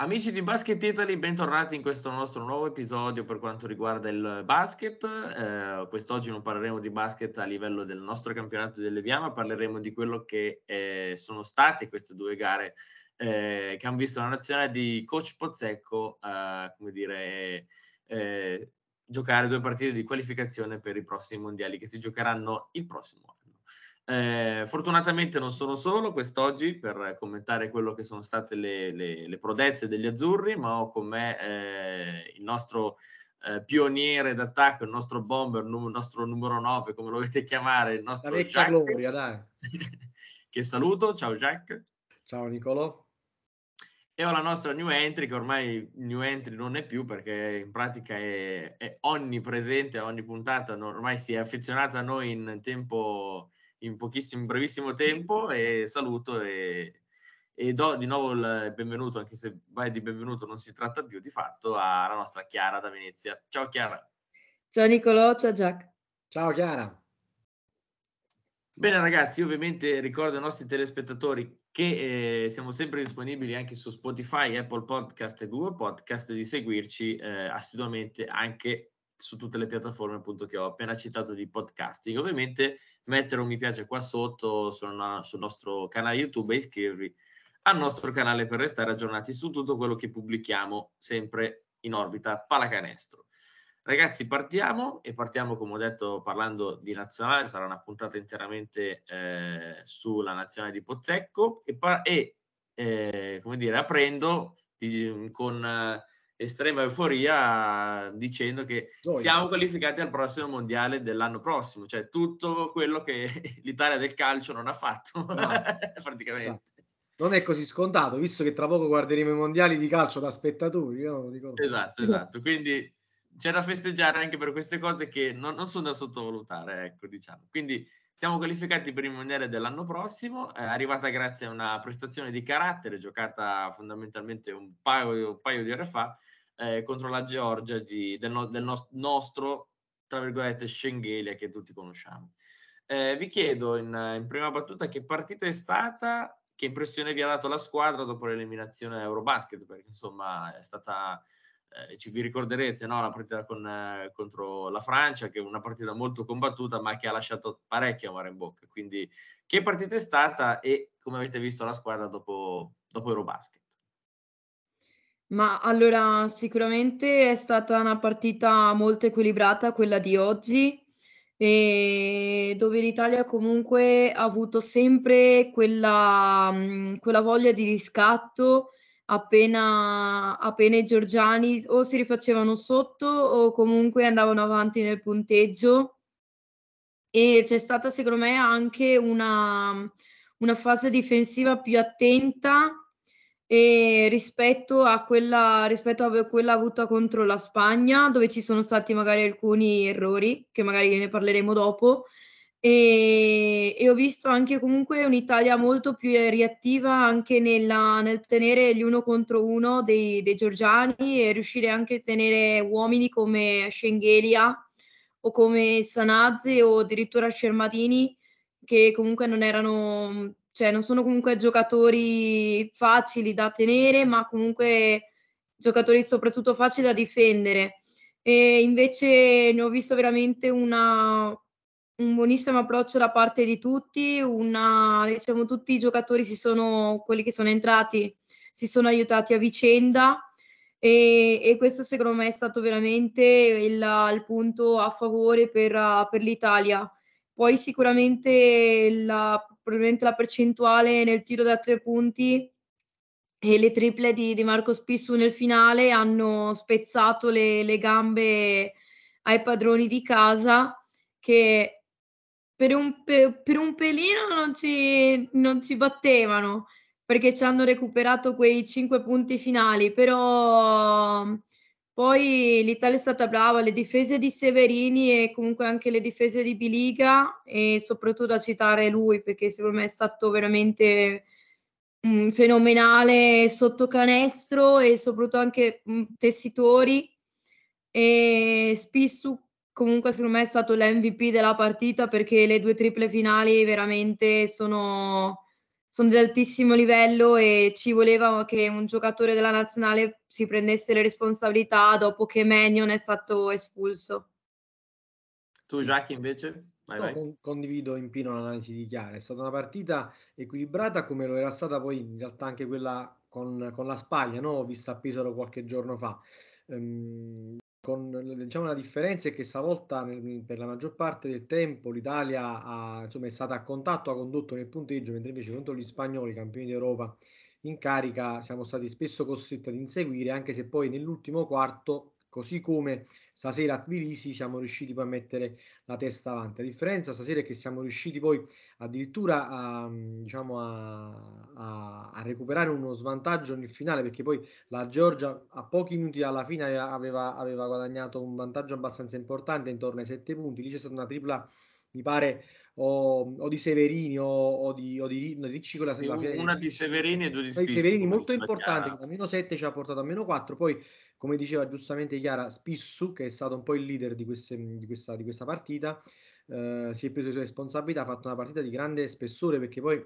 Amici di Basket Italy, bentornati in questo nostro nuovo episodio per quanto riguarda il basket. Eh, quest'oggi non parleremo di basket a livello del nostro campionato di Leviano, parleremo di quello che eh, sono state queste due gare eh, che hanno visto la nazionale di coach Pozzecco, eh, come dire, eh, giocare due partite di qualificazione per i prossimi mondiali che si giocheranno il prossimo anno. Eh, fortunatamente non sono solo quest'oggi per commentare quello che sono state le, le, le prodezze degli azzurri, ma ho con me eh, il nostro eh, pioniere d'attacco, il nostro bomber, il nostro numero 9, come lo volete chiamare, il nostro La Jack, gloria, dai. che saluto. Ciao Jack. Ciao Nicolò. E ho la nostra new entry, che ormai new entry non è più perché in pratica è, è onnipresente a ogni puntata, ormai si è affezionata a noi in tempo in pochissimo, brevissimo tempo e saluto e, e do di nuovo il benvenuto, anche se vai di benvenuto non si tratta più di fatto, alla nostra Chiara da Venezia. Ciao Chiara. Ciao Nicolò, ciao Jack. Ciao Chiara. Bene ragazzi, ovviamente ricordo ai nostri telespettatori che eh, siamo sempre disponibili anche su Spotify, Apple Podcast e Google Podcast di seguirci eh, assiduamente anche su tutte le piattaforme appunto che ho appena citato di podcasting. Ovviamente mettere un mi piace qua sotto sul, sul nostro canale YouTube e iscrivervi al nostro canale per restare aggiornati su tutto quello che pubblichiamo sempre in orbita pallacanestro. Ragazzi, partiamo e partiamo, come ho detto, parlando di nazionale, sarà una puntata interamente eh, sulla nazionale di Pozzecco e, e eh, come dire, aprendo di, con eh, estrema euforia dicendo che Gioia. siamo qualificati al prossimo mondiale dell'anno prossimo, cioè tutto quello che l'Italia del calcio non ha fatto no. praticamente. Esatto. Non è così scontato, visto che tra poco guarderemo i mondiali di calcio da spettatori. Esatto, esatto. Quindi c'è da festeggiare anche per queste cose che non, non sono da sottovalutare, ecco, diciamo. Quindi siamo qualificati per il mondiale dell'anno prossimo, è arrivata grazie a una prestazione di carattere giocata fondamentalmente un paio, un paio di ore fa eh, contro la Georgia di, del, no, del no, nostro, tra virgolette, Schengelia che tutti conosciamo. Eh, vi chiedo in, in, prima battuta che partita è stata, che impressione vi ha dato la squadra dopo l'eliminazione Eurobasket, perché insomma è stata, eh, ci vi ricorderete, no? la partita con, eh, contro la Francia, che è una partita molto combattuta, ma che ha lasciato parecchio amore in bocca. Quindi che partita è stata e come avete visto la squadra dopo, dopo Eurobasket? Ma allora sicuramente è stata una partita molto equilibrata quella di oggi, e dove l'Italia comunque ha avuto sempre quella, mhmm, quella voglia di riscatto appena, appena i georgiani o si rifacevano sotto o comunque andavano avanti nel punteggio. E c'è stata secondo me anche una, una fase difensiva più attenta e rispetto a quella, rispetto a quella avuta contro la Spagna, dove ci sono stati magari alcuni errori, che magari ne parleremo dopo, e, e ho visto anche comunque un'Italia molto più reattiva anche nella, nel tenere gli uno contro uno dei, dei georgiani e riuscire anche a tenere uomini come Schengelia o come Sanazze o addirittura Scermadini, che comunque non erano cioè non sono comunque giocatori facili da tenere, ma comunque giocatori soprattutto facili da difendere. E invece ne ho visto veramente una, un buonissimo approccio da parte di tutti, una, diciamo tutti i giocatori si sono, quelli che sono entrati, si sono aiutati a vicenda e, e questo secondo me è stato veramente il, il punto a favore per, per l'Italia. Poi sicuramente la, probabilmente la percentuale nel tiro da tre punti e le triple di, di Marco Spissu nel finale hanno spezzato le, le gambe ai padroni di casa che per un, per, un pelino non ci, non ci battevano perché ci hanno recuperato quei cinque punti finali, però poi l'Italia è stata brava, le difese di Severini e comunque anche le difese di Biliga e soprattutto da citare lui perché secondo me è stato veramente um, fenomenale sotto canestro e soprattutto anche um, tessitori. E Spissu comunque secondo me è stato l'MVP della partita perché le due triple finali veramente sono sono di altissimo livello e ci voleva che un giocatore della nazionale si prendesse le responsabilità dopo che Mannion è stato espulso. Tu, Jackie, invece? Vai, no, vai. Con, condivido in pieno l'analisi di Chiara. È stata una partita equilibrata come lo era stata poi in realtà anche quella con, con la Spagna, no? vista a Pesaro qualche giorno fa. Um, con, diciamo, la differenza è che stavolta nel, per la maggior parte del tempo l'Italia ha, insomma, è stata a contatto, ha condotto nel punteggio, mentre invece contro gli spagnoli, campioni d'Europa in carica, siamo stati spesso costretti ad inseguire, anche se poi nell'ultimo quarto Così come stasera a Tbilisi siamo riusciti poi a mettere la testa avanti. La differenza stasera è che siamo riusciti poi addirittura a, diciamo a, a, a recuperare uno svantaggio nel finale perché poi la Georgia a pochi minuti dalla fine aveva, aveva guadagnato un vantaggio abbastanza importante intorno ai sette punti. Lì c'è stata una tripla mi pare o, o, di Severini o, o di, o di, di Ricci quella una di Severini e due di Spizzi, Severini molto importante da meno 7 ci ha portato a meno 4 poi come diceva giustamente Chiara, Spissu, che è stato un po' il leader di, queste, di, questa, di questa, partita, eh, si è preso le sue responsabilità, ha fatto una partita di grande spessore perché poi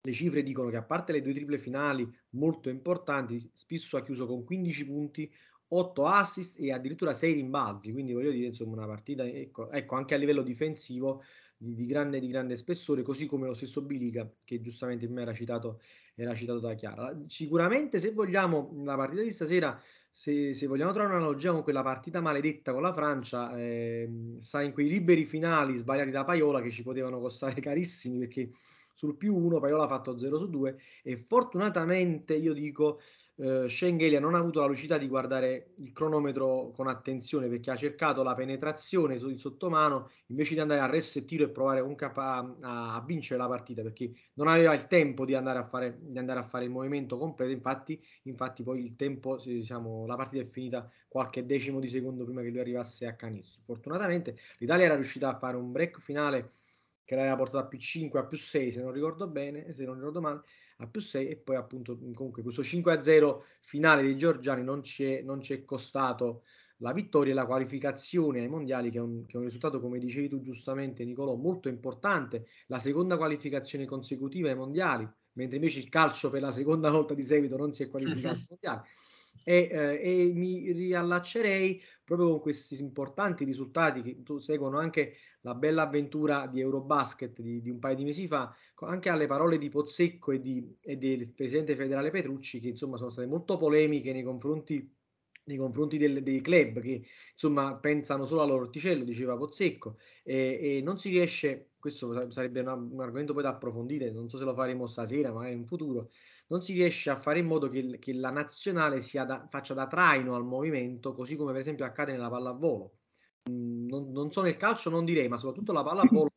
le cifre dicono che a parte le due triple finali molto importanti, Spissu ha chiuso con 15 punti, 8 assist e addirittura 6 rimbalzi, quindi voglio dire insomma una partita ecco, ecco anche a livello difensivo di, di, grande, di, grande, spessore, così come lo stesso Bilica che giustamente me era citato, era citato da Chiara. Sicuramente se vogliamo la partita di stasera se, se, vogliamo trovare un'analogia con quella partita maledetta con la Francia, eh, sta in quei liberi finali sbagliati da Paiola che ci potevano costare carissimi perché sul più uno Paiola ha fatto 0 su 2 e fortunatamente io dico eh, Schengelia non ha avuto la lucidità di guardare il cronometro con attenzione perché ha cercato la penetrazione sul sottomano invece di andare a resto e tiro e provare comunque a, a, a, vincere la partita perché non aveva il tempo di andare a fare, andare a fare il movimento completo. Infatti, infatti poi tempo diciamo, la partita è finita qualche decimo di secondo prima che lui arrivasse a canestro fortunatamente l'Italia era riuscita a fare un break finale che l'aveva portato a più 5 a più 6 se non ricordo bene se non ricordo male a più 6 e poi appunto comunque questo 5-0 finale dei Giorgiani non ci è, non ci è costato la vittoria e la qualificazione ai mondiali che è, un, che è un risultato come dicevi tu giustamente Nicolò molto importante la seconda qualificazione consecutiva ai mondiali mentre invece il calcio per la seconda volta di seguito non si è qualificato ai mondiali. E, eh, e, mi riallaccerei proprio con questi importanti risultati che seguono anche la bella avventura di Eurobasket di, di un paio di mesi fa, anche alle parole di Pozzecco e, di, e del presidente federale Petrucci, che insomma sono state molto polemiche nei confronti nei confronti del, dei club che insomma pensano solo all'orticello, diceva Pozzecco, e, e, non si riesce, questo sarebbe una, un argomento poi da approfondire, non so se lo faremo stasera, ma in futuro, non si riesce a fare in modo che, che la nazionale da, faccia da traino al movimento, così come per esempio accade nella pallavolo. Mm, non, non so nel calcio, non direi, ma soprattutto la pallavolo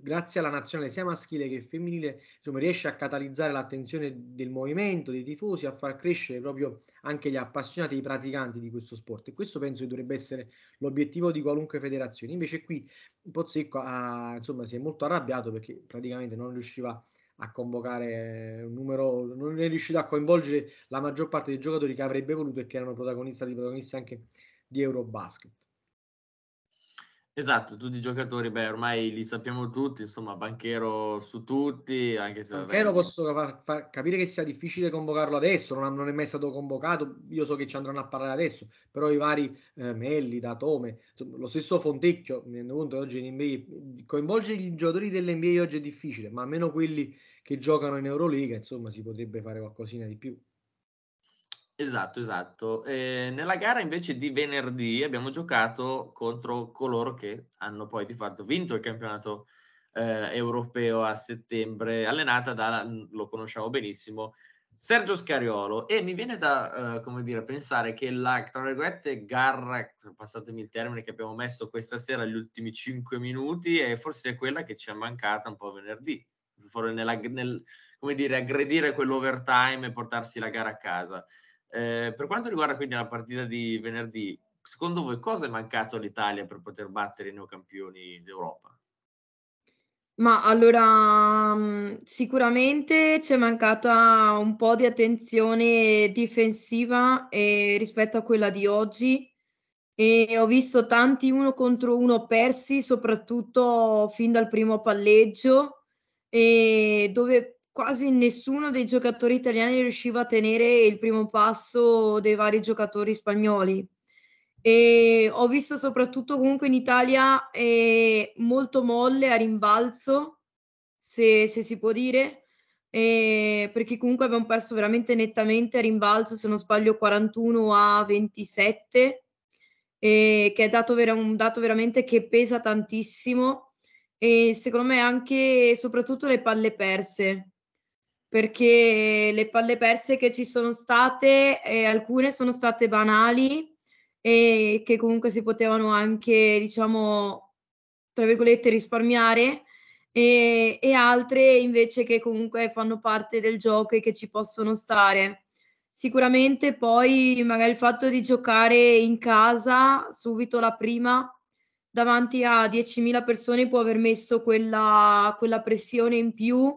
grazie alla nazionale sia maschile che femminile, insomma, riesce a catalizzare l'attenzione del movimento, dei tifosi, a far crescere proprio anche gli appassionati, i praticanti di questo sport. E questo penso che dovrebbe essere l'obiettivo di qualunque federazione. Invece qui Pozzecco ha, insomma, si è molto arrabbiato perché praticamente non riusciva a convocare un numero, non è riuscito a coinvolgere la maggior parte dei giocatori che avrebbe voluto e che erano protagonisti, protagonisti anche di Eurobasket. Esatto, tutti i giocatori, beh, ormai li sappiamo tutti, insomma, Banchero su tutti, anche se... Banchero posso far, far capire che sia difficile convocarlo adesso, non, non, è mai stato convocato, io so che ci andranno a parlare adesso, però i vari eh, Melli, Datome, insomma, lo stesso Fontecchio, mi rendo conto che oggi in NBA, coinvolgere i giocatori dell'NBA oggi è difficile, ma almeno quelli che giocano in Euroliga, insomma, si potrebbe fare qualcosina di più. Esatto, esatto. Eh, nella gara invece di venerdì abbiamo giocato contro coloro che hanno poi di fatto vinto il campionato eh, europeo a settembre, allenata da, lo conosciamo benissimo, Sergio Scariolo. E mi viene da, eh, come dire, pensare che la, tra virgolette, gara, passatemi il termine, che abbiamo messo questa sera, gli ultimi cinque minuti, è forse quella che ci è mancata un po' venerdì. Nella, nel, come dire, aggredire quell'overtime e portarsi la gara a casa. Eh, per quanto riguarda quindi la partita di venerdì, secondo voi cosa è mancato all'Italia per poter battere i neocampioni d'Europa? Ma allora mm, sicuramente c'è mancata un po' di attenzione difensiva eh, rispetto a quella di oggi e ho visto tanti uno contro uno persi, soprattutto fin dal primo palleggio, e dove quasi nessuno dei giocatori italiani riusciva a tenere il primo passo dei vari giocatori spagnoli. E ho visto soprattutto comunque in Italia eh, molto molle a rimbalzo, se, se si può dire, eh, perché comunque abbiamo perso veramente nettamente a rimbalzo, se non sbaglio 41 a 27, eh, che è dato vera- un dato veramente che pesa tantissimo e secondo me anche soprattutto le palle perse perché le palle perse che ci sono state, eh, alcune sono state banali e che comunque si potevano anche, diciamo, tra virgolette, risparmiare, e, e altre invece che comunque fanno parte del gioco e che ci possono stare. Sicuramente poi magari il fatto di giocare in casa subito la prima davanti a 10.000 persone può aver messo quella, quella pressione in più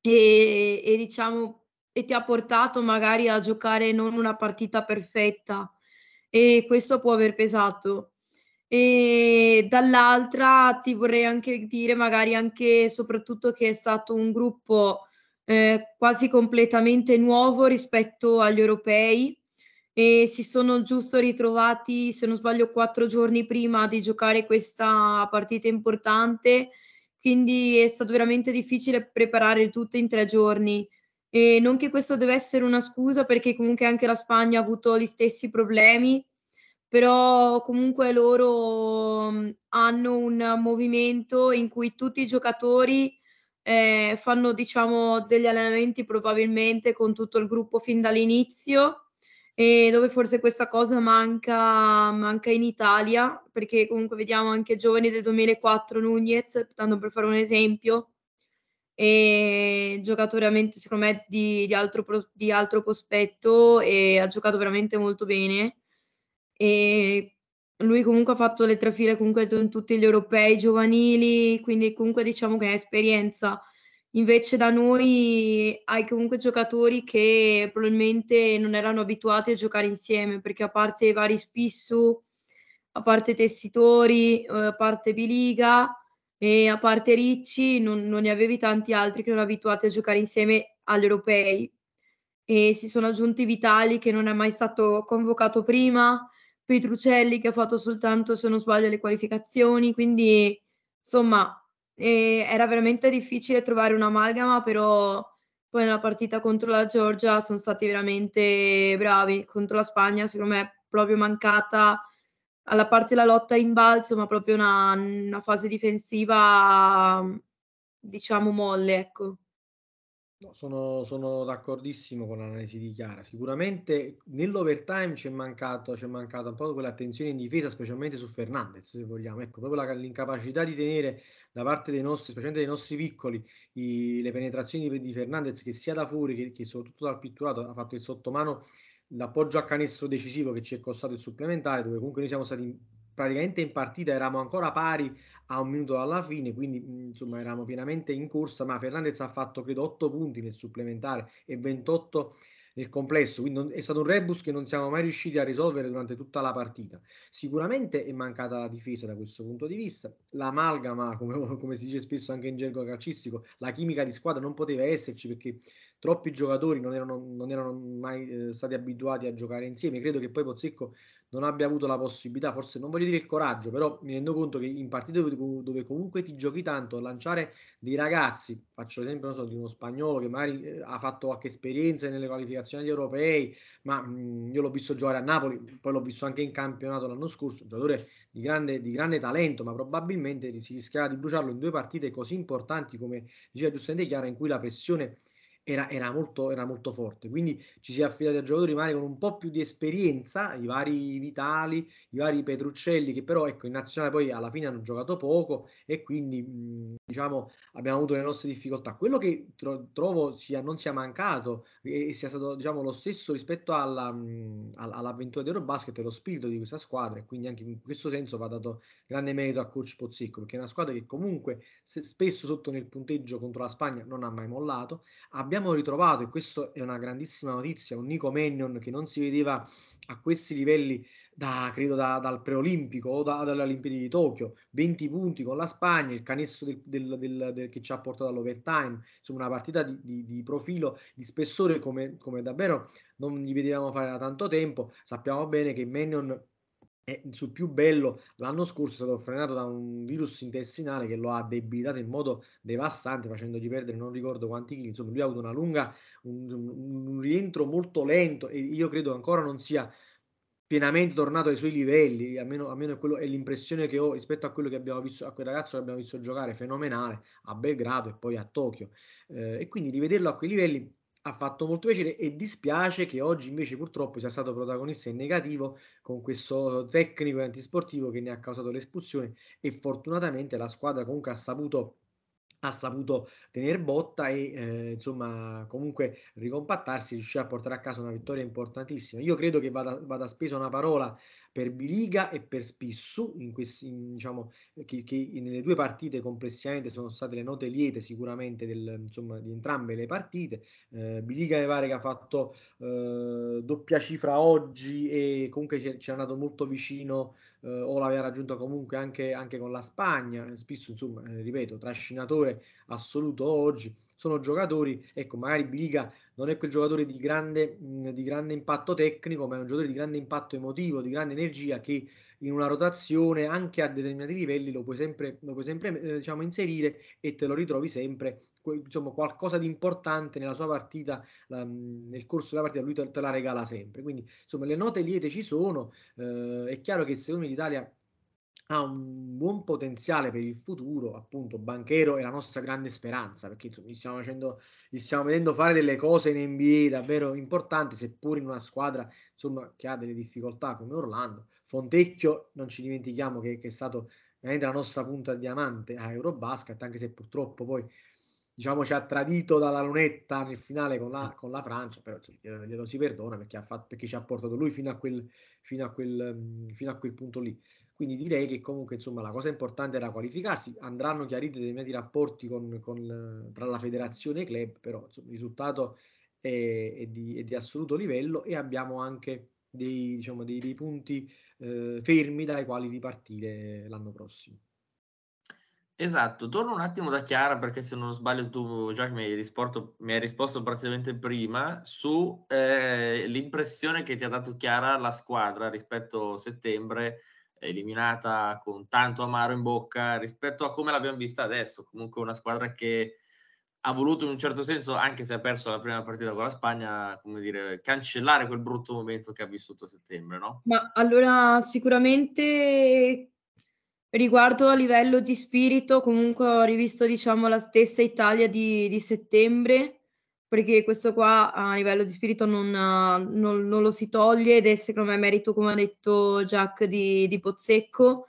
e, e diciamo e ti ha portato magari a giocare non una partita perfetta e questo può aver pesato. E dall'altra ti vorrei anche dire magari anche soprattutto che è stato un gruppo eh, quasi completamente nuovo rispetto agli europei e si sono giusto ritrovati, se non sbaglio, quattro giorni prima di giocare questa partita importante quindi è stato veramente difficile preparare tutto in tre giorni. E non che questo deve essere una scusa perché comunque anche la Spagna ha avuto gli stessi problemi, però comunque loro mm, hanno un movimento in cui tutti i giocatori eh, fanno diciamo degli allenamenti probabilmente con tutto il gruppo fin dall'inizio e dove forse questa cosa manca, manca in Italia, perché comunque vediamo anche giovani del 2004, Nunez, tanto per fare un esempio, e giocatore veramente secondo me di, di, altro, di altro prospetto e ha giocato veramente molto bene. E lui comunque ha fatto le tre file comunque in tutti gli europei giovanili, quindi comunque diciamo che è esperienza Invece da noi hai comunque giocatori che probabilmente non erano abituati a giocare insieme, perché a parte vari Spissu, a parte Tessitori, eh, a parte Biliga e a parte Ricci, non, non ne avevi tanti altri che non abituati a giocare insieme agli europei. E si sono aggiunti Vitali che non è mai stato convocato prima, Petrucelli che ha fatto soltanto, se non sbaglio, le qualificazioni, quindi insomma e era veramente difficile trovare un'amalgama, però poi nella partita contro la Georgia sono stati veramente bravi. Contro la Spagna, secondo me, è proprio mancata alla parte della lotta in balzo, ma proprio una, una fase difensiva, diciamo, molle, ecco. No, sono, sono, d'accordissimo con l'analisi di Chiara. Sicuramente nell'overtime mancato, c'è mancata un po' quell'attenzione in difesa, specialmente su Fernandez, se vogliamo. Ecco, proprio la, l'incapacità di tenere da parte dei nostri, specialmente dei nostri piccoli, i, le penetrazioni di, di, Fernandez, che sia da fuori che, che soprattutto dal pitturato ha fatto il sottomano, l'appoggio a canestro decisivo che ci è costato il supplementare, dove comunque noi siamo stati praticamente in partita, eravamo ancora pari a un minuto dalla fine, quindi insomma eravamo pienamente in corsa, ma Fernandez ha fatto credo 8 punti nel supplementare e 28 nel complesso, quindi è stato un rebus che non siamo mai riusciti a risolvere durante tutta la partita. Sicuramente è mancata la difesa da questo punto di vista, l'amalgama, come, come si dice spesso anche in gergo calcistico, la chimica di squadra non poteva esserci perché troppi giocatori non erano, non erano mai eh, stati abituati a giocare insieme. Credo che poi Pozzecco non abbia avuto la possibilità, forse non voglio dire il coraggio, però mi rendo conto che in partite dove, dove comunque ti giochi tanto, lanciare dei ragazzi, faccio l'esempio so, di uno spagnolo che magari eh, ha fatto qualche esperienza nelle qualificazioni agli europei, ma mh, mm, io l'ho visto giocare a Napoli, poi l'ho visto anche in campionato l'anno scorso, un giocatore di grande, di grande talento, ma probabilmente si rischiava di bruciarlo in due partite così importanti come diceva giustamente Chiara, in cui la pressione era, era, molto, era molto forte. Quindi ci si è affidati a giocatori magari con un po' più di esperienza, i vari Vitali, i vari Petruccelli, che però ecco, in nazionale poi alla fine hanno giocato poco e quindi diciamo abbiamo avuto le nostre difficoltà. Quello che tro- trovo sia, non sia mancato e, e sia stato diciamo, lo stesso rispetto alla, mh, all'avventura di Eurobasket è lo spirito di questa squadra e quindi anche in questo senso va dato grande merito a coach Pozzecco perché è una squadra che comunque spesso sotto nel punteggio contro la Spagna non ha mai mollato. Abbiamo abbiamo ritrovato, e questo è una grandissima notizia, un Nico Mannion che non si vedeva a questi livelli da, credo da, dal preolimpico o da, dalle Olimpiadi di Tokyo, 20 punti con la Spagna, il canestro del, del, del, del che ci ha portato all'overtime, insomma una partita di, di, di profilo, di spessore come, come, davvero non gli vedevamo fare da tanto tempo, sappiamo bene che Mannion è sul più bello l'anno scorso è stato frenato da un virus intestinale che lo ha debilitato in modo devastante facendogli perdere non ricordo quanti chili insomma lui ha avuto una lunga un, un rientro molto lento e io credo ancora non sia pienamente tornato ai suoi livelli, almeno, almeno quello, è l'impressione che ho rispetto a quello che abbiamo visto, a quel ragazzo che abbiamo visto giocare fenomenale a Belgrado e poi a Tokyo. Eh, e quindi rivederlo a quei livelli ha fatto molto piacere e dispiace che oggi invece purtroppo sia stato protagonista in negativo con questo tecnico antisportivo che ne ha causato l'espulsione e fortunatamente la squadra comunque ha saputo ha saputo tenere botta e eh, insomma comunque ricompattarsi, riuscire a portare a casa una vittoria importantissima. Io credo che vada, vada spesa una parola per Biliga e per Spissu, in questi, in, diciamo, che, che, nelle due partite complessivamente sono state le note liete sicuramente del, insomma, di entrambe le partite. Eh, Biliga mi pare che ha fatto eh, doppia cifra oggi e comunque ci è andato molto vicino eh, o l'aveva raggiunto comunque anche, anche, con la Spagna. Spissu, insomma, eh, ripeto, trascinatore assoluto oggi sono giocatori, ecco, magari Biliga non è quel giocatore di grande, mh, di grande impatto tecnico, ma è un giocatore di grande impatto emotivo, di grande energia che in una rotazione anche a determinati livelli lo puoi sempre, lo puoi sempre eh, diciamo, inserire e te lo ritrovi sempre insomma, qualcosa di importante nella sua partita, la, nel corso della partita, lui te, te, la regala sempre. Quindi, insomma, le note liete ci sono. Eh, è chiaro che secondo me l'Italia ha un buon potenziale per il futuro, appunto Banchero è la nostra grande speranza, perché insomma, gli, stiamo facendo, gli stiamo vedendo fare delle cose in NBA davvero importanti, seppur in una squadra insomma, che ha delle difficoltà come Orlando. Fontecchio, non ci dimentichiamo che, che è stato veramente la nostra punta di diamante a Eurobasket, anche se purtroppo poi diciamo ci ha tradito dalla lunetta nel finale con la, con la Francia, però glielo, glielo, si perdona perché, ha fatto, perché ci ha portato lui fino a quel, fino a quel, fino a quel punto lì. Quindi direi che comunque insomma la cosa importante era qualificarsi, andranno chiariti determinati rapporti con, con, tra la federazione e i club, però insomma, il risultato è, è, di, è, di, assoluto livello e abbiamo anche dei, diciamo, dei, dei punti eh, fermi dai quali ripartire l'anno prossimo. Esatto, torno un attimo da Chiara perché se non sbaglio tu già mi hai risposto, mi hai risposto praticamente prima su eh, che ti ha dato Chiara la squadra rispetto a settembre eliminata con tanto amaro in bocca rispetto a come l'abbiamo vista adesso. Comunque una squadra che ha voluto in un certo senso, anche se ha perso la prima partita con la Spagna, come dire, cancellare quel brutto momento che ha vissuto a settembre, no? Ma allora sicuramente riguardo a livello di spirito, comunque ho rivisto diciamo la stessa Italia di, di settembre perché questo qua a livello di spirito non, non, non lo si toglie ed è secondo me merito, come ha detto Jack, di, di Pozzecco.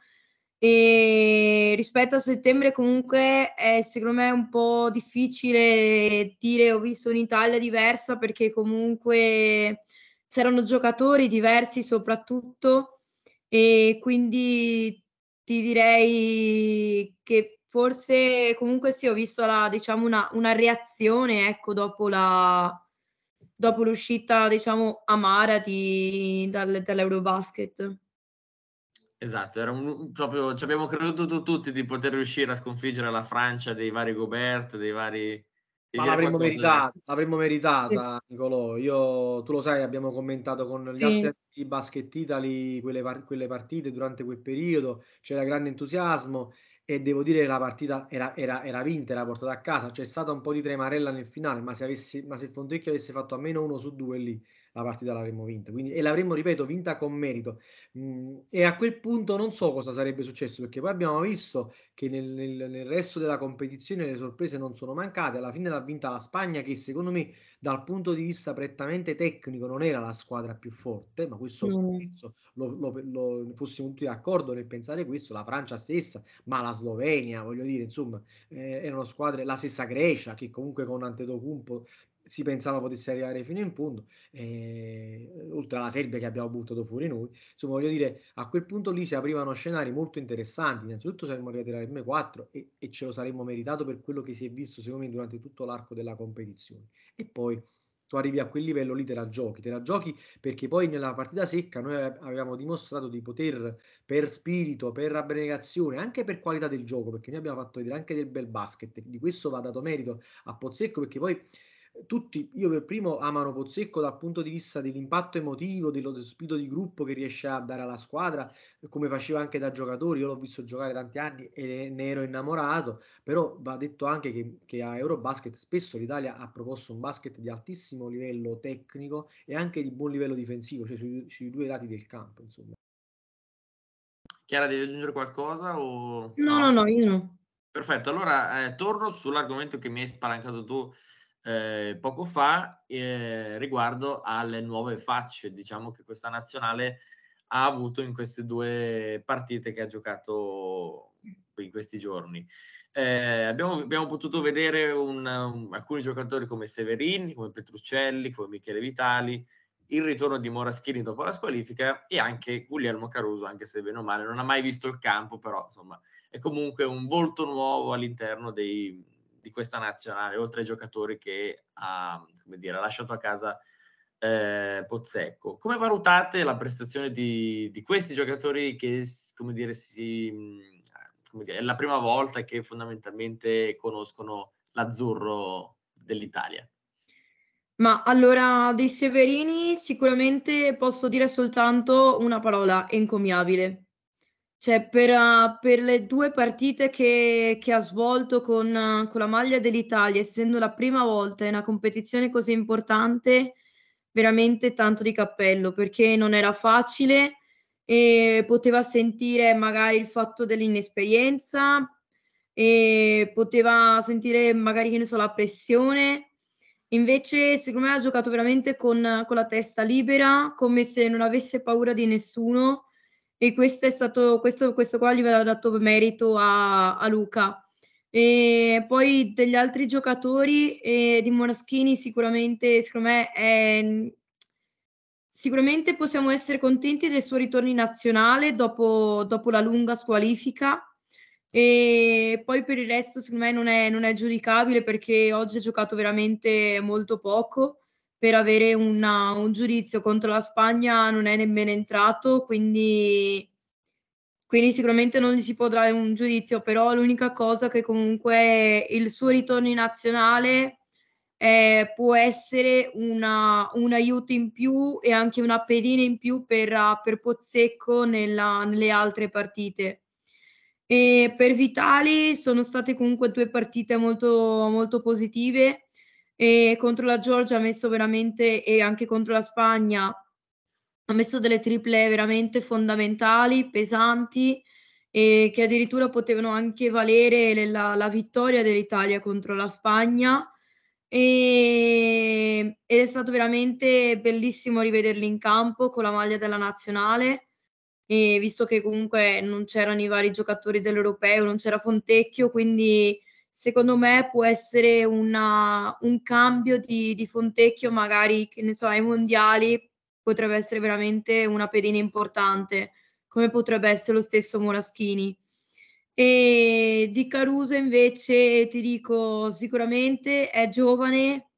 E rispetto a settembre comunque è secondo me un po' difficile dire ho visto un'Italia diversa perché comunque c'erano giocatori diversi soprattutto e quindi ti direi che forse comunque sì, ho visto la, diciamo una, una reazione ecco, dopo, la, dopo l'uscita diciamo amara di, dal, dall'Eurobasket. Esatto, era un, proprio, ci abbiamo creduto tutti di poter riuscire a sconfiggere la Francia dei vari Gobert, dei vari... Ma l'avremmo meritata, l'avremmo meritata, sì. Nicolò. Io, tu lo sai, abbiamo commentato con gli sì. altri Basket Italy quelle, quelle partite durante quel periodo, c'era grande entusiasmo e devo dire che la partita era, era, era, vinta, era portata a casa, c'è stata un po' di tremarella nel finale, ma se, avessi, ma se Fontecchio avesse fatto almeno uno su due lì, la partita l'avremmo vinta. Quindi, e l'avremmo, ripeto, vinta con merito. Mm, e a quel punto non so cosa sarebbe successo, perché poi abbiamo visto che nel, nel, nel, resto della competizione le sorprese non sono mancate. Alla fine l'ha vinta la Spagna, che secondo me, dal punto di vista prettamente tecnico, non era la squadra più forte, ma questo mm. penso, lo, lo, lo, fossimo tutti d'accordo nel pensare questo. La Francia stessa, ma la Slovenia, voglio dire, insomma, eh, erano squadre, la stessa Grecia, che comunque con Antetokounmpo si pensava potesse arrivare fino in fondo, eh, oltre alla Serbia che abbiamo buttato fuori noi. Insomma, voglio dire, a quel punto lì si aprivano scenari molto interessanti. Innanzitutto saremmo arrivati alla M4 e, e ce lo saremmo meritato per quello che si è visto, secondo me, durante tutto l'arco della competizione. E poi tu arrivi a quel livello lì te la giochi, te la giochi perché poi nella partita secca noi avevamo dimostrato di poter per spirito, per abnegazione, anche per qualità del gioco, perché noi abbiamo fatto vedere anche del bel basket, di questo va dato merito a Pozzecco perché poi tutti, io per primo amano Pozzecco dal punto di vista dell'impatto emotivo, dello spirito di gruppo che riesce a dare alla squadra, come faceva anche da giocatore, io l'ho visto giocare tanti anni e ne ero innamorato, però va detto anche che, che a Eurobasket spesso l'Italia ha proposto un basket di altissimo livello tecnico e anche di buon livello difensivo, cioè sui, sui due lati del campo, insomma. Chiara, devi aggiungere qualcosa? O... No, no, no, io no. Perfetto, allora eh, torno sull'argomento che mi hai spalancato tu eh, poco fa eh, riguardo alle nuove facce, diciamo che questa nazionale ha avuto in queste due partite che ha giocato in questi giorni. Eh, abbiamo, abbiamo, potuto vedere un, un, alcuni giocatori come Severini, come Petruccelli, come Michele Vitali, il ritorno di Moraschini dopo la squalifica e anche Guglielmo Caruso, anche se bene o male non ha mai visto il campo, però insomma è comunque un volto nuovo all'interno dei, di questa nazionale, oltre ai giocatori che ha, dire, ha lasciato a casa eh, Pozzecco. Come valutate la prestazione di, di questi giocatori che, come dire, si, come dire, è la prima volta che fondamentalmente conoscono l'azzurro dell'Italia? Ma allora, dei Severini sicuramente posso dire soltanto una parola, encomiabile. Cioè, per, uh, per le due partite che, che ha svolto con, uh, con la maglia dell'Italia, essendo la prima volta in una competizione così importante, veramente tanto di cappello, perché non era facile e poteva sentire magari il fatto dell'inesperienza e poteva sentire magari, che ne so, la pressione. Invece, secondo me ha giocato veramente con, con la testa libera, come se non avesse paura di nessuno e questo è stato, questo, questo qua gli va dato merito a, a Luca. E poi degli altri giocatori eh, di Moraschini sicuramente, secondo me, è, sicuramente possiamo essere contenti del suo ritorno in nazionale dopo, dopo la lunga squalifica. E poi per il resto, secondo me, non è, non è giudicabile perché oggi ha giocato veramente molto poco per avere una, un giudizio contro la Spagna non è nemmeno entrato, quindi, quindi sicuramente non gli si può dare un giudizio, però l'unica cosa che comunque il suo ritorno in nazionale eh, può essere una, un aiuto in più e anche una pedina in più per, per Pozzecco nella, nelle altre partite. E per Vitali sono state comunque due partite molto, molto positive e contro la Georgia ha messo veramente e anche contro la Spagna ha messo delle triple veramente fondamentali, pesanti e che addirittura potevano anche valere la, la vittoria dell'Italia contro la Spagna. E, ed è stato veramente bellissimo rivederli in campo con la maglia della nazionale. E visto che comunque non c'erano i vari giocatori dell'Europeo, non c'era Fontecchio, quindi secondo me può essere una, un cambio di, di, Fontecchio, magari che ne so, ai mondiali potrebbe essere veramente una pedina importante, come potrebbe essere lo stesso Moraschini. E di Caruso invece ti dico sicuramente è giovane,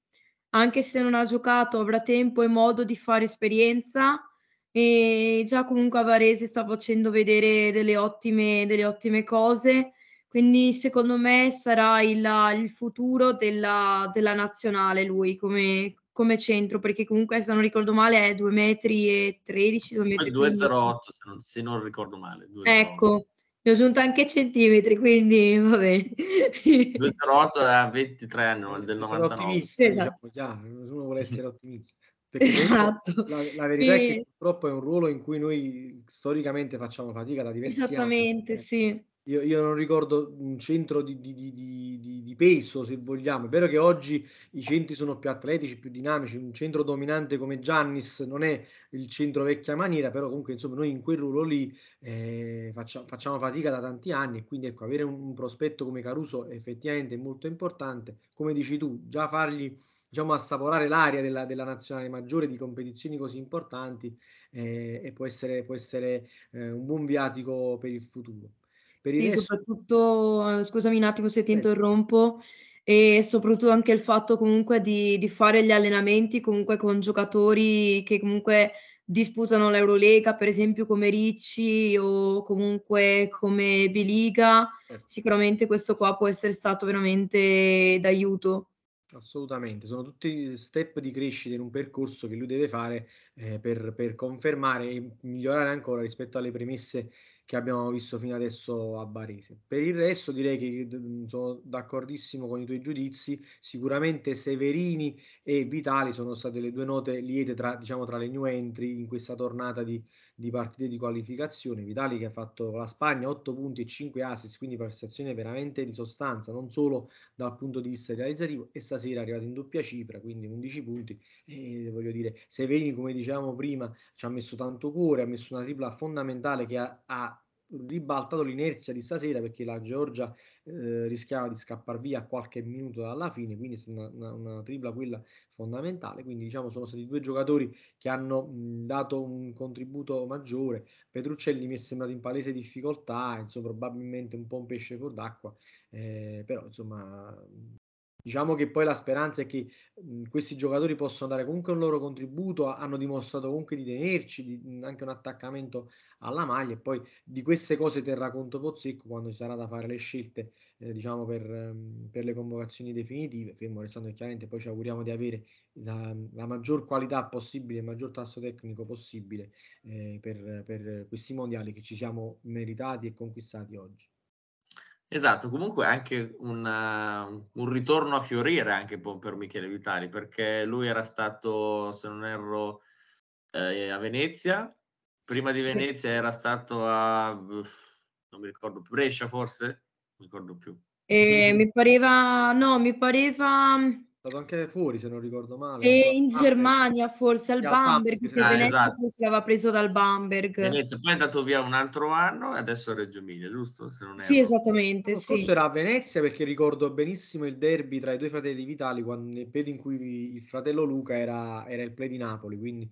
anche se non ha giocato avrà tempo e modo di fare esperienza e già comunque a Varese sta facendo vedere delle ottime, delle ottime cose quindi secondo me sarà il, il futuro della, della, nazionale lui come, come, centro, perché comunque se non ricordo male è 2 metri e 13, 2 metri 2,08 se non, se non ricordo male. 2, ecco, ne ho aggiunto anche centimetri, quindi va bene. 2,08 a 23 anni, del 99. Ottimista, esatto. diciamo, già, uno vuole essere ottimista. Esatto. La, la, verità e... è che purtroppo è un ruolo in cui noi storicamente facciamo fatica da diversi Esattamente, anni. Esattamente, sì. Io, io, non ricordo un centro di, di, di, di, peso, se vogliamo. È vero che oggi i centri sono più atletici, più dinamici. Un centro dominante come Giannis non è il centro vecchia maniera, però comunque insomma noi in quel ruolo lì eh, facciamo, facciamo, fatica da tanti anni e quindi ecco, avere un, un prospetto come Caruso effettivamente è molto importante. Come dici tu, già fargli diciamo, assaporare l'aria della, della, nazionale maggiore di competizioni così importanti eh, e può essere, può essere eh, un buon viatico per il futuro. Per il sì, resto... soprattutto, scusami un attimo se ti interrompo, e soprattutto anche il fatto comunque di, di fare gli allenamenti comunque con giocatori che comunque disputano l'Eurolega, per esempio come Ricci o comunque come Biliga, certo. sicuramente questo qua può essere stato veramente d'aiuto. Assolutamente, sono tutti step di crescita in un percorso che lui deve fare eh, per, per, confermare e migliorare ancora rispetto alle premesse che abbiamo visto fino adesso a Barese. Per il resto direi che sono d'accordissimo con i tuoi giudizi, sicuramente Severini e Vitali sono state le due note liete tra, diciamo, tra le new entry in questa tornata di, di partite di qualificazione. Vitali che ha fatto la Spagna 8 punti e 5 assist, quindi prestazione veramente di sostanza, non solo dal punto di vista realizzativo, e stasera è arrivato in doppia cifra, quindi 11 punti. E voglio dire, Severini, come dicevamo prima, ci ha messo tanto cuore, ha messo una tripla fondamentale che ha, ha ribaltato l'inerzia di stasera perché la Georgia eh, rischiava di scappare via a qualche minuto dalla fine, quindi una, una, una, tripla quella fondamentale. Quindi diciamo sono stati due giocatori che hanno mh, dato un contributo maggiore. Petruccelli mi è sembrato in palese difficoltà, insomma probabilmente un po' un pesce fuor d'acqua, eh, però insomma Diciamo che poi la speranza è che mh, questi giocatori possano dare comunque un loro contributo, hanno dimostrato comunque di tenerci, di, mh, anche un attaccamento alla maglia e poi di queste cose terrà conto Pozzecco quando ci sarà da fare le scelte eh, diciamo per, um, per, le convocazioni definitive, fermo restando che chiaramente poi ci auguriamo di avere la, la maggior qualità possibile, il maggior tasso tecnico possibile eh, per, per questi mondiali che ci siamo meritati e conquistati oggi. Esatto, comunque anche un, uh, un ritorno a fiorire anche per Michele Vitali, perché lui era stato, se non erro, eh, a Venezia, prima di Venezia era stato a, non mi ricordo più, Brescia forse? Non mi ricordo più. E mi pareva, no, mi pareva stato anche fuori se non ricordo male. E in Germania forse al Bamberg, perché ah, Venezia esatto. si aveva preso dal Bamberg. Venezia, poi è andato via un altro anno e adesso a Reggio Emilia, giusto? sì, esattamente. Forse sì. era a Venezia perché ricordo benissimo il derby tra i due fratelli Vitali, quando, nel periodo in cui il fratello Luca era, era il play di Napoli, quindi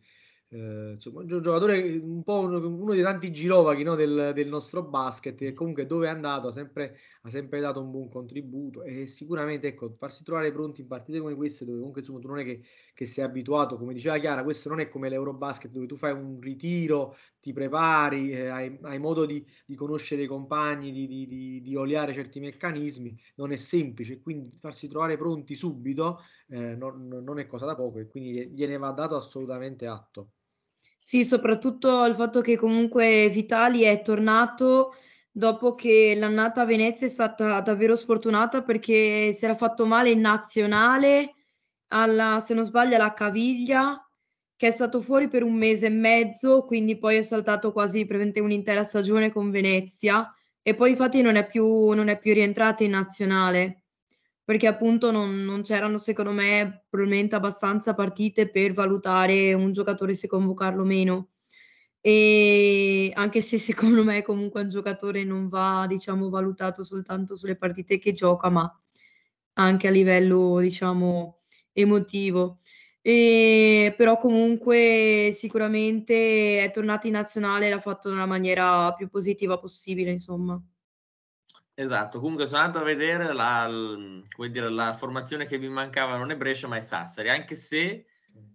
eh, insomma, un giocatore un po' uno, uno dei tanti girovaghi no, del, del, nostro basket che comunque dove è andato ha sempre, sempre, dato un buon contributo e sicuramente ecco, farsi trovare pronti in partite come queste dove comunque insomma, tu non è che, che sei abituato, come diceva Chiara, questo non è come l'Eurobasket dove tu fai un ritiro, ti prepari, eh, hai, hai, modo di, di, conoscere i compagni, di, di, di, di, oliare certi meccanismi, non è semplice, quindi farsi trovare pronti subito eh, non, non è cosa da poco e quindi gliene va dato assolutamente atto. Sì, soprattutto il fatto che comunque Vitali è tornato dopo che l'annata a Venezia è stata davvero sfortunata perché si era fatto male in nazionale alla, se non sbaglio, alla caviglia, che è stato fuori per un mese e mezzo, quindi poi è saltato quasi un'intera stagione con Venezia e poi infatti non è più, non è più rientrato in nazionale perché appunto non, non, c'erano secondo me probabilmente abbastanza partite per valutare un giocatore se convocarlo o meno. E anche se secondo me comunque un giocatore non va diciamo valutato soltanto sulle partite che gioca, ma anche a livello diciamo emotivo. E, però comunque sicuramente è tornato in nazionale e l'ha fatto nella maniera più positiva possibile, insomma. Esatto, comunque sono andato a vedere la, dire, la formazione che mi mancava non è Brescia ma è Sassari, anche se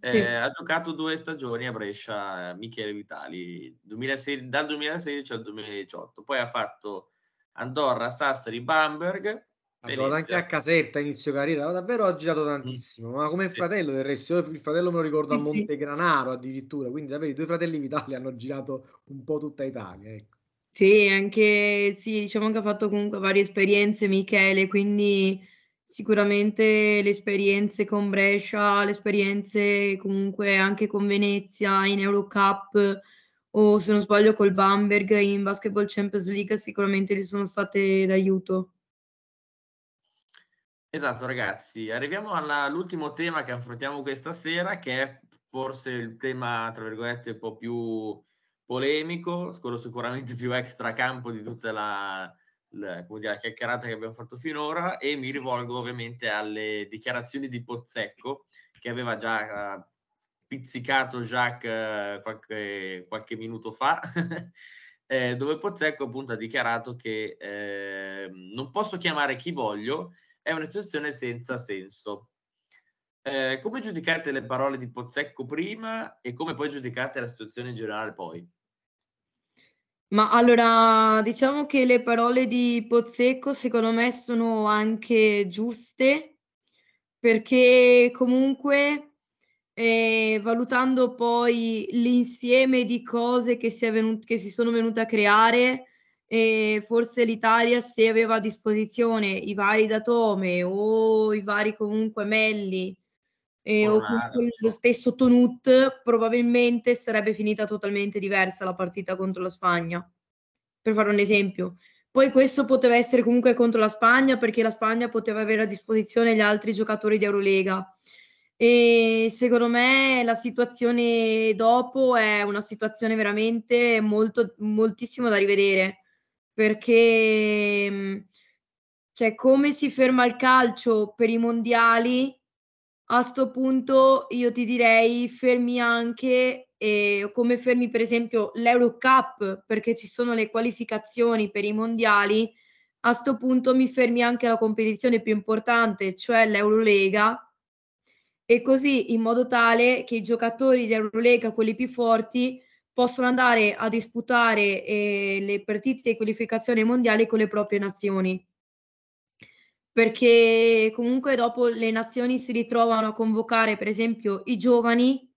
eh, sì. ha giocato due stagioni a Brescia eh, Michele Vitali, 2006, dal 2016 al 2018, poi ha fatto Andorra, Sassari, Bamberg. Ha giocato anche a Caserta inizio carriera, davvero ha girato tantissimo, ma come il sì. fratello del resto, il fratello me lo ricordo sì, a Montegranaro addirittura, quindi davvero i due fratelli Vitali hanno girato un po' tutta Italia. Ecco. Sì, anche sì, diciamo che ha fatto comunque varie esperienze Michele, quindi sicuramente le esperienze con Brescia, le esperienze comunque anche con Venezia in Eurocup o se non sbaglio col Bamberg in Basketball Champions League sicuramente gli sono state d'aiuto. Esatto ragazzi, arriviamo all'ultimo tema che affrontiamo questa sera che è forse il tema tra virgolette un po' più polemico, quello sicuramente più extra campo di tutta la, la, dire, la chiacchierata che abbiamo fatto finora e mi rivolgo ovviamente alle dichiarazioni di Pozzecco che aveva già uh, pizzicato Jacques uh, qualche, qualche, minuto fa, eh, dove Pozzecco appunto ha dichiarato che eh, non posso chiamare chi voglio, è una situazione senza senso. Eh, come giudicate le parole di Pozzecco prima e come poi giudicate la situazione in generale poi? Ma allora, diciamo che le parole di Pozzecco secondo me sono anche giuste perché comunque eh, valutando poi l'insieme di cose che si, venut- che si sono venute a creare, eh, forse l'Italia se aveva a disposizione i vari Datome o i vari comunque Melli eh, o comunque lo stesso Tonut, probabilmente sarebbe finita totalmente diversa la partita contro la Spagna, per fare un esempio. Poi questo poteva essere comunque contro la Spagna perché la Spagna poteva avere a disposizione gli altri giocatori di Eurolega. E secondo me la situazione dopo è una situazione veramente molto, moltissimo da rivedere perché cioè, come si ferma il calcio per i mondiali a sto punto io ti direi fermi anche eh, come fermi per esempio l'Eurocup perché ci sono le qualificazioni per i mondiali, a sto punto mi fermi anche la competizione più importante, cioè l'Eurolega. E così in modo tale che i giocatori di Eurolega, quelli più forti, possono andare a disputare eh, le partite di qualificazione mondiale con le proprie nazioni perché comunque dopo le nazioni si ritrovano a convocare per esempio i giovani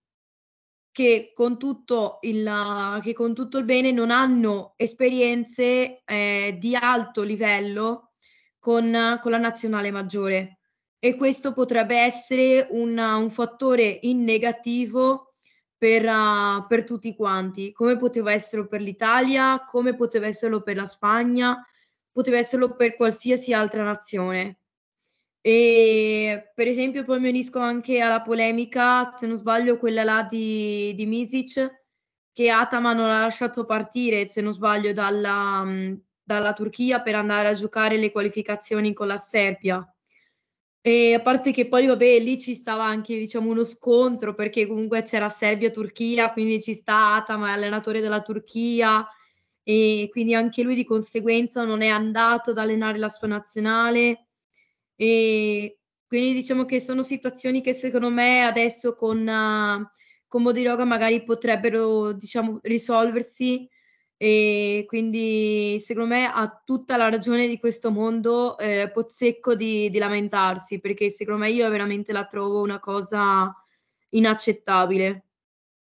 che con tutto il, che con tutto il bene non hanno esperienze eh, di alto livello con, con, la nazionale maggiore. E questo potrebbe essere una, un fattore in negativo per, uh, per tutti quanti, come poteva esserlo per l'Italia, come poteva esserlo per la Spagna, poteva esserlo per qualsiasi altra nazione. E per esempio poi mi unisco anche alla polemica, se non sbaglio, quella là di, di Misic, che Ataman non ha lasciato partire, se non sbaglio, dalla, dalla Turchia per andare a giocare le qualificazioni con la Serbia. E a parte che poi, vabbè, lì ci stava anche, diciamo, uno scontro, perché comunque c'era Serbia-Turchia, quindi ci sta Ataman, allenatore della Turchia, e quindi anche lui di conseguenza non è andato ad allenare la sua nazionale. E quindi diciamo che sono situazioni che secondo me adesso con, uh, con Modiroga magari potrebbero diciamo risolversi. E quindi secondo me ha tutta la ragione di questo mondo eh, Pozzecco di, di lamentarsi perché secondo me io veramente la trovo una cosa inaccettabile.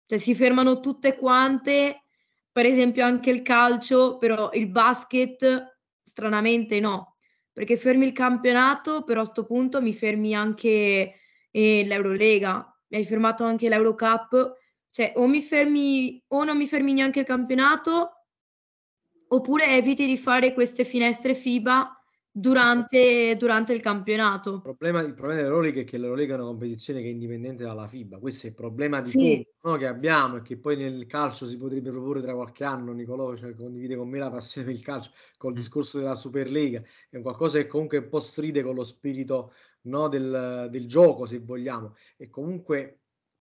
Cioè si fermano tutte quante per esempio anche il calcio, però il basket stranamente no, perché fermi il campionato, però a questo punto mi fermi anche eh, l'Eurolega, mi hai fermato anche l'Eurocup, cioè o mi fermi o non mi fermi neanche il campionato, oppure eviti di fare queste finestre FIBA durante, durante il campionato. Il problema, il problema dell'Eurolega è che l'Eurolega è una competizione che è indipendente dalla FIBA, questo è il problema di sì. fondo no, che abbiamo e che poi nel calcio si potrebbe proporre tra qualche anno, Nicolò cioè, condivide con me la passione il calcio, col discorso della Superlega, è qualcosa che comunque un po' stride con lo spirito no, del, del gioco, se vogliamo, e comunque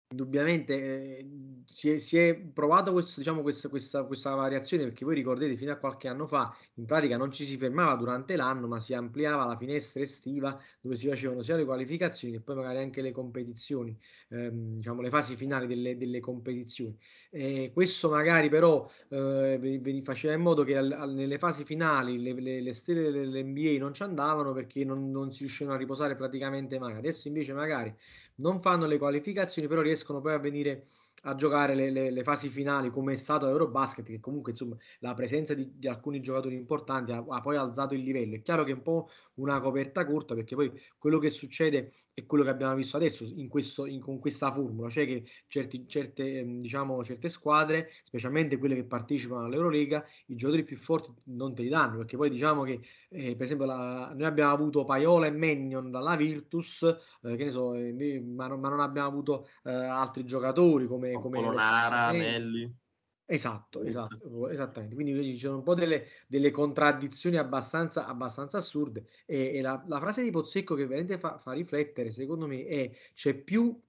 Indubbiamente eh, si, è, si, è, provato questo, diciamo, questa, questa, questa, variazione perché voi ricordate fino a qualche anno fa in pratica non ci si fermava durante l'anno ma si ampliava la finestra estiva dove si facevano sia le qualificazioni che poi magari anche le competizioni, ehm, diciamo le fasi finali delle, delle competizioni. E questo magari però eh, faceva in modo che al, al, nelle fasi finali le, le, le, stelle dell'NBA non ci andavano perché non, non si riuscivano a riposare praticamente mai. Adesso invece magari non fanno le qualificazioni, però riescono poi a venire a giocare le, le, le, fasi finali come è stato Eurobasket che comunque insomma la presenza di, di alcuni giocatori importanti ha, ha, poi alzato il livello. È chiaro che è un po' una coperta corta perché poi quello che succede è quello che abbiamo visto adesso in questo, in, con questa formula cioè che certi, certe, ehm, diciamo, certe squadre specialmente quelle che partecipano all'Eurolega i giocatori più forti non te li danno perché poi diciamo che eh, per esempio la, noi abbiamo avuto Paiola e Mennion dalla Virtus eh, che ne so eh, ma, non, ma, non, abbiamo avuto eh, altri giocatori come come Polonara, Melli. Esatto, esatto, esattamente. Quindi ci sono un po' delle, delle contraddizioni abbastanza, abbastanza assurde e, e la, la, frase di Pozzecco che veramente fa, fa riflettere, secondo me, è c'è più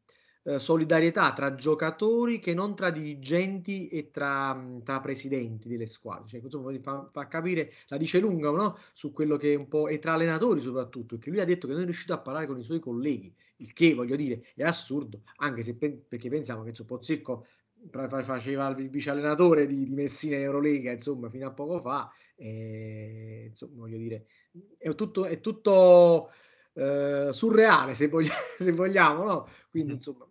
eh, solidarietà tra giocatori che non tra dirigenti e tra, tra presidenti delle squadre. Cioè, insomma, fa, fa, capire, la dice lunga no? su quello che è un po', e tra allenatori soprattutto, perché lui ha detto che non è riuscito a parlare con i suoi colleghi, il che voglio dire è assurdo, anche se perché pensiamo che Pozzecco faceva il vice allenatore di, di Messina in Eurolega insomma fino a poco fa e, insomma voglio dire è tutto, è tutto eh, surreale se, voglia, se, vogliamo no? quindi insomma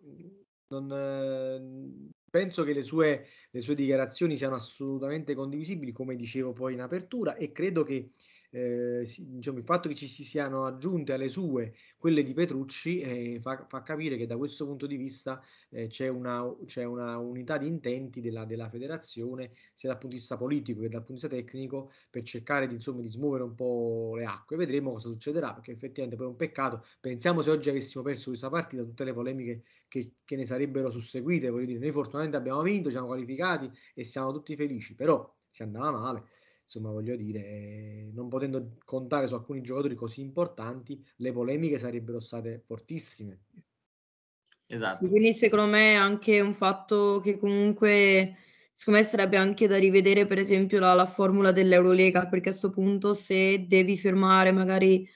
non, eh, penso che le sue, le sue dichiarazioni siano assolutamente condivisibili come dicevo poi in apertura e credo che eh, diciamo, il fatto che ci si siano aggiunte alle sue quelle di Petrucci eh, fa, fa, capire che da questo punto di vista eh, c'è, una, c'è, una, unità di intenti della, della, federazione sia dal punto di vista politico che dal punto di vista tecnico per cercare di, insomma, di smuovere un po' le acque. Vedremo cosa succederà perché effettivamente poi è un peccato. Pensiamo se oggi avessimo perso questa partita, tutte le polemiche che, che ne sarebbero susseguite. Voglio dire, noi fortunatamente abbiamo vinto, siamo qualificati e siamo tutti felici, però si andava male insomma voglio dire, non potendo contare su alcuni giocatori così importanti, le polemiche sarebbero state fortissime. Esatto. Quindi secondo me è anche un fatto che comunque secondo me sarebbe anche da rivedere per esempio la, la formula dell'Eurolega perché a questo punto se devi fermare magari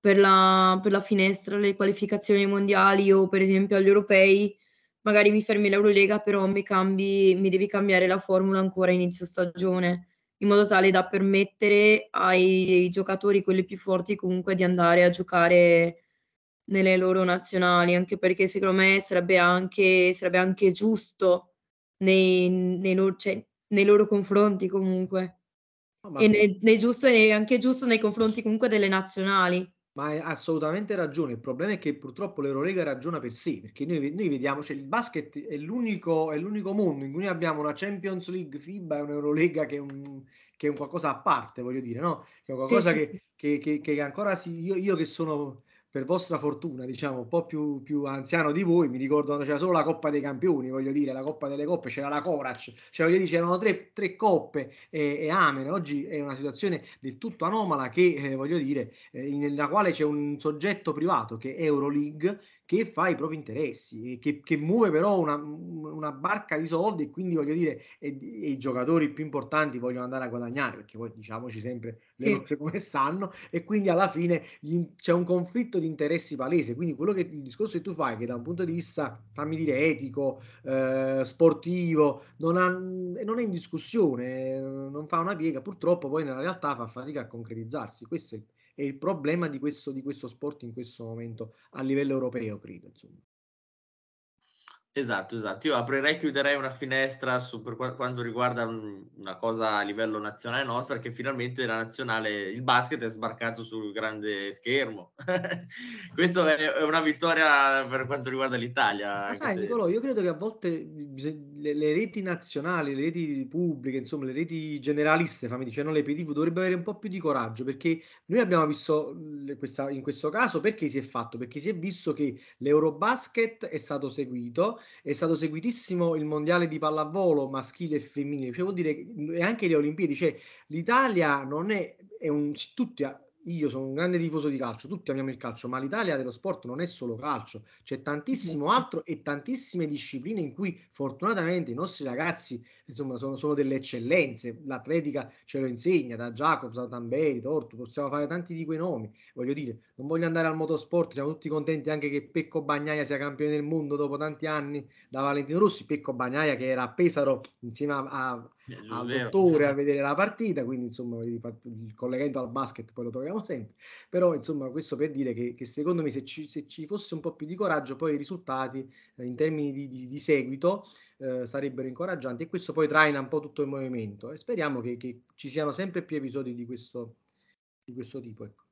per la, per la finestra le qualificazioni mondiali o per esempio agli europei magari mi fermi l'Eurolega però mi, cambi, mi devi cambiare la formula ancora inizio stagione in modo tale da permettere ai, giocatori, quelli più forti, comunque di andare a giocare nelle loro nazionali, anche perché secondo me sarebbe anche, sarebbe anche giusto nei, nei, loro, cioè, nei, loro, confronti comunque. Oh, e ne, ne giusto, e anche giusto nei confronti comunque delle nazionali. Ma hai assolutamente ragione. Il problema è che purtroppo l'Eurolega ragiona per sé, perché noi, noi vediamo, cioè il basket è l'unico, è l'unico mondo in cui noi abbiamo una Champions League FIBA e un'Eurolega che è un, che è un qualcosa a parte, voglio dire, no? Che è qualcosa sì, che, sì, che, che, che, ancora si, io, io che sono per vostra fortuna, diciamo, un po' più, più, anziano di voi, mi ricordo quando c'era solo la Coppa dei Campioni, voglio dire, la Coppa delle Coppe, c'era la Corac, cioè voglio dire, c'erano tre, tre coppe e, e, amen. Oggi è una situazione del tutto anomala che, eh, voglio dire, eh, nella quale c'è un soggetto privato che è Euroleague che fa i propri interessi, che, che muove però una, una, barca di soldi e quindi voglio dire, e, e i giocatori più importanti vogliono andare a guadagnare, perché poi diciamoci sempre le sì. cose come stanno, e quindi alla fine gli, c'è un conflitto di interessi palese, quindi quello che il discorso che tu fai, che da un punto di vista, fammi dire, etico, eh, sportivo, non, ha, non è in discussione, non fa una piega, purtroppo poi nella realtà fa fatica a concretizzarsi, questo è il è il problema di questo, di questo sport in questo momento a livello europeo, credo. Insomma. Esatto, esatto. Io aprirei e chiuderei una finestra su, per quanto riguarda una cosa a livello nazionale nostra, che finalmente la nazionale, il basket è sbarcato sul grande schermo. Questo è una vittoria per quanto riguarda l'Italia. Ma sai, se... Nicolò, io credo che a volte le, le, reti nazionali, le reti pubbliche, insomma, le reti generaliste, fammi dire, non le PTV, dovrebbero avere un po' più di coraggio, perché noi abbiamo visto questa, in questo caso, perché si è fatto? Perché si è visto che l'Eurobasket è stato seguito, è stato seguitissimo il mondiale di pallavolo maschile e femminile, cioè vuol dire e anche le Olimpiadi, cioè l'Italia non è, è un, tutti io sono un grande tifoso di calcio, tutti amiamo il calcio, ma l'Italia dello sport non è solo calcio, c'è tantissimo altro e tantissime discipline in cui fortunatamente i nostri ragazzi insomma sono, sono delle eccellenze, l'atletica ce lo insegna, da Jacobs a Tamberi, Torto, possiamo fare tanti di quei nomi, voglio dire, non voglio andare al motorsport, siamo tutti contenti anche che Pecco Bagnaia sia campione del mondo dopo tanti anni da Valentino Rossi, Pecco Bagnaia che era a Pesaro insieme a, a al dottore a vedere la partita, quindi insomma il collegamento al basket poi lo troviamo sempre, però insomma questo per dire che, che secondo me se ci, se ci, fosse un po' più di coraggio poi i risultati eh, in termini di, di, di seguito eh, sarebbero incoraggianti e questo poi traina un po' tutto il movimento e speriamo che, che ci siano sempre più episodi di questo, di questo tipo. Ecco.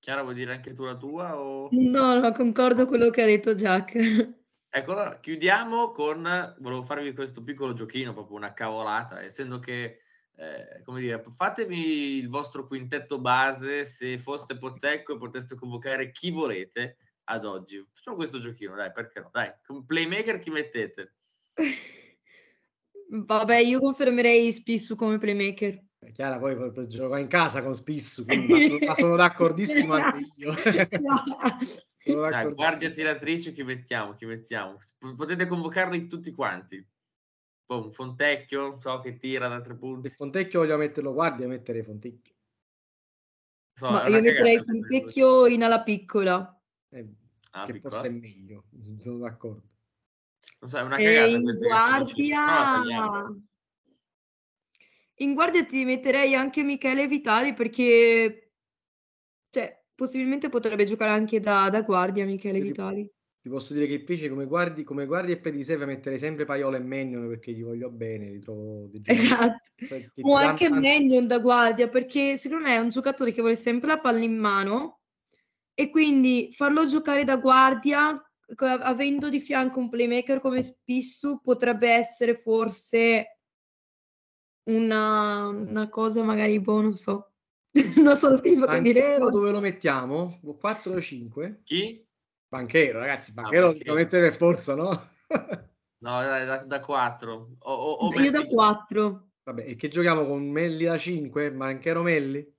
Chiara, vuoi dire anche tu la tua? O... No, no, concordo con quello che ha detto Jack. Ecco, allora, chiudiamo con, volevo farvi questo piccolo giochino, proprio una cavolata, essendo che, eh, come dire, fatemi il vostro quintetto base se foste Pozzecco e poteste convocare chi volete ad oggi. Facciamo questo giochino, dai, perché no? Dai, con playmaker chi mettete? Vabbè, io confermerei Spissu come playmaker. Eh, Chiara poi gioca in casa con Spissu, quindi, ma, sono d'accordissimo anche io. Dai, guardia tiratrice chi mettiamo, chi mettiamo. Potete convocarli tutti quanti. Un Fontecchio, so che tira da tre punti. Fontecchio voglio metterlo guardia, metterei Fontecchio. So, Ma io metterei Fontecchio in ala piccola. Eh, ah, che piccola? forse è meglio, sono d'accordo. Non so, è una cagata in guardia... No, in guardia ti metterei anche Michele Vitali perché cioè, possibilmente potrebbe giocare anche da, da guardia Michele Vitali. Ti posso dire che invece come guardi, come guardi e per di riserva metterei sempre Paiola e Mennion perché gli voglio bene, li trovo dei Esatto. Cioè, o anche tanto... Mennion da guardia perché secondo me è un giocatore che vuole sempre la palla in mano e quindi farlo giocare da guardia avendo di fianco un playmaker come Spissu potrebbe essere forse una, una cosa magari boh, non so. non so, schifo capire. dove lo mettiamo? 4 o 5? Chi? Banchero, ragazzi, Banchero no, lo devo mettere per forza, no? no, dai, da, da 4. O, o, o Io da 4. Vabbè, e che giochiamo con Melli da 5? Banchero Melli?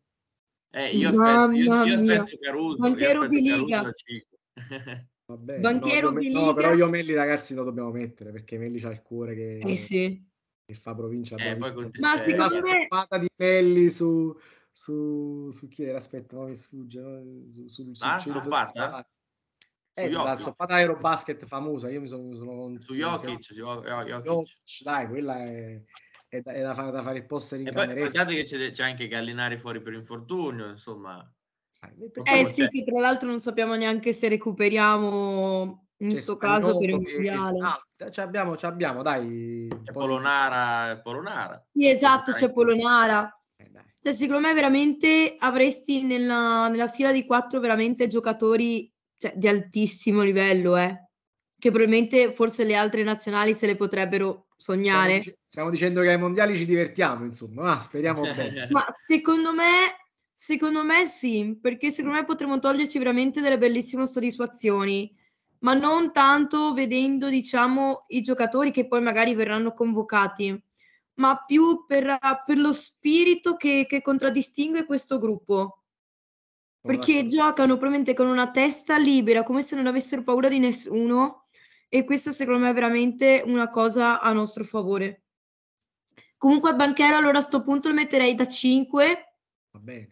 Eh, io aspetto, io, io aspetto Caruso. Banchero Biliga. Vabbè, Banchero no, no, però io Melli ragazzi lo dobbiamo mettere perché Melli c'ha il cuore che, eh sì. che fa provincia. Eh, Ma secondo me... La di Melli su, su, su chi era? Aspetta, mi sfugge. No? Su, su, su, ah, stoppata? Eh, la stoppata Aerobasket famosa, io mi sono... sono su Jokic, Jokic, dai, quella è, è, da, è da, fare, da, fare, il poster in e cameretta. Guardate che c'è, c'è, anche Gallinari fuori per infortunio, insomma. Eh sì, che tra l'altro non sappiamo neanche se recuperiamo in questo caso per il mondiale. Ci abbiamo, ci abbiamo, dai. C'è Polonara. Polonara. Sì, esatto, c'è Polonara. Cioè, secondo me veramente avresti nella, nella, fila di quattro veramente giocatori cioè, di altissimo livello, eh. Che probabilmente forse le altre nazionali se le potrebbero sognare. Stiamo, stiamo dicendo che ai mondiali ci divertiamo, insomma, ah, speriamo bene. Ma secondo me, secondo me sì, perché secondo me potremmo toglierci veramente delle bellissime soddisfazioni, ma non tanto vedendo, diciamo, i giocatori che poi magari verranno convocati ma più per, per lo spirito che, che, contraddistingue questo gruppo. Perché giocano probabilmente con una testa libera, come se non avessero paura di nessuno, e questa secondo me è veramente una cosa a nostro favore. Comunque Banchero allora a questo punto lo metterei da 5. Va bene.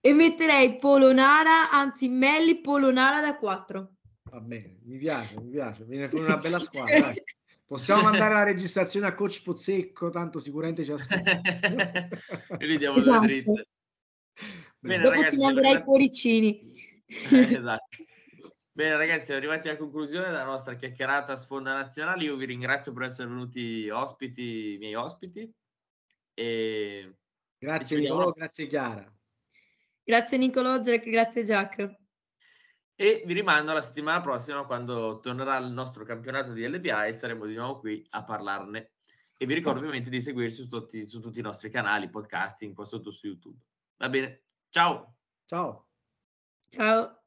E metterei Polonara, anzi Melli Polonara da 4. Va bene, mi piace, mi piace, viene fuori una bella squadra. Possiamo mandare la registrazione a coach Pozzecco, tanto sicuramente ci aspetta. e gli diamo esatto. le dritte. Bene, Dopo ragazzi, ci manderai i cuoricini. Eh, esatto. Bene ragazzi, siamo arrivati alla conclusione della nostra chiacchierata a sfonda nazionale. Io vi ringrazio per essere venuti ospiti, i miei ospiti. E... Grazie Nicolò, grazie Chiara. Grazie Nicolò, grazie Jack e vi rimando alla settimana prossima quando tornerà il nostro campionato di LBA e saremo di nuovo qui a parlarne. E vi ricordo ovviamente di seguirci su tutti, su tutti i nostri canali, podcasting, qua sotto su YouTube. Va bene, ciao! Ciao! Ciao!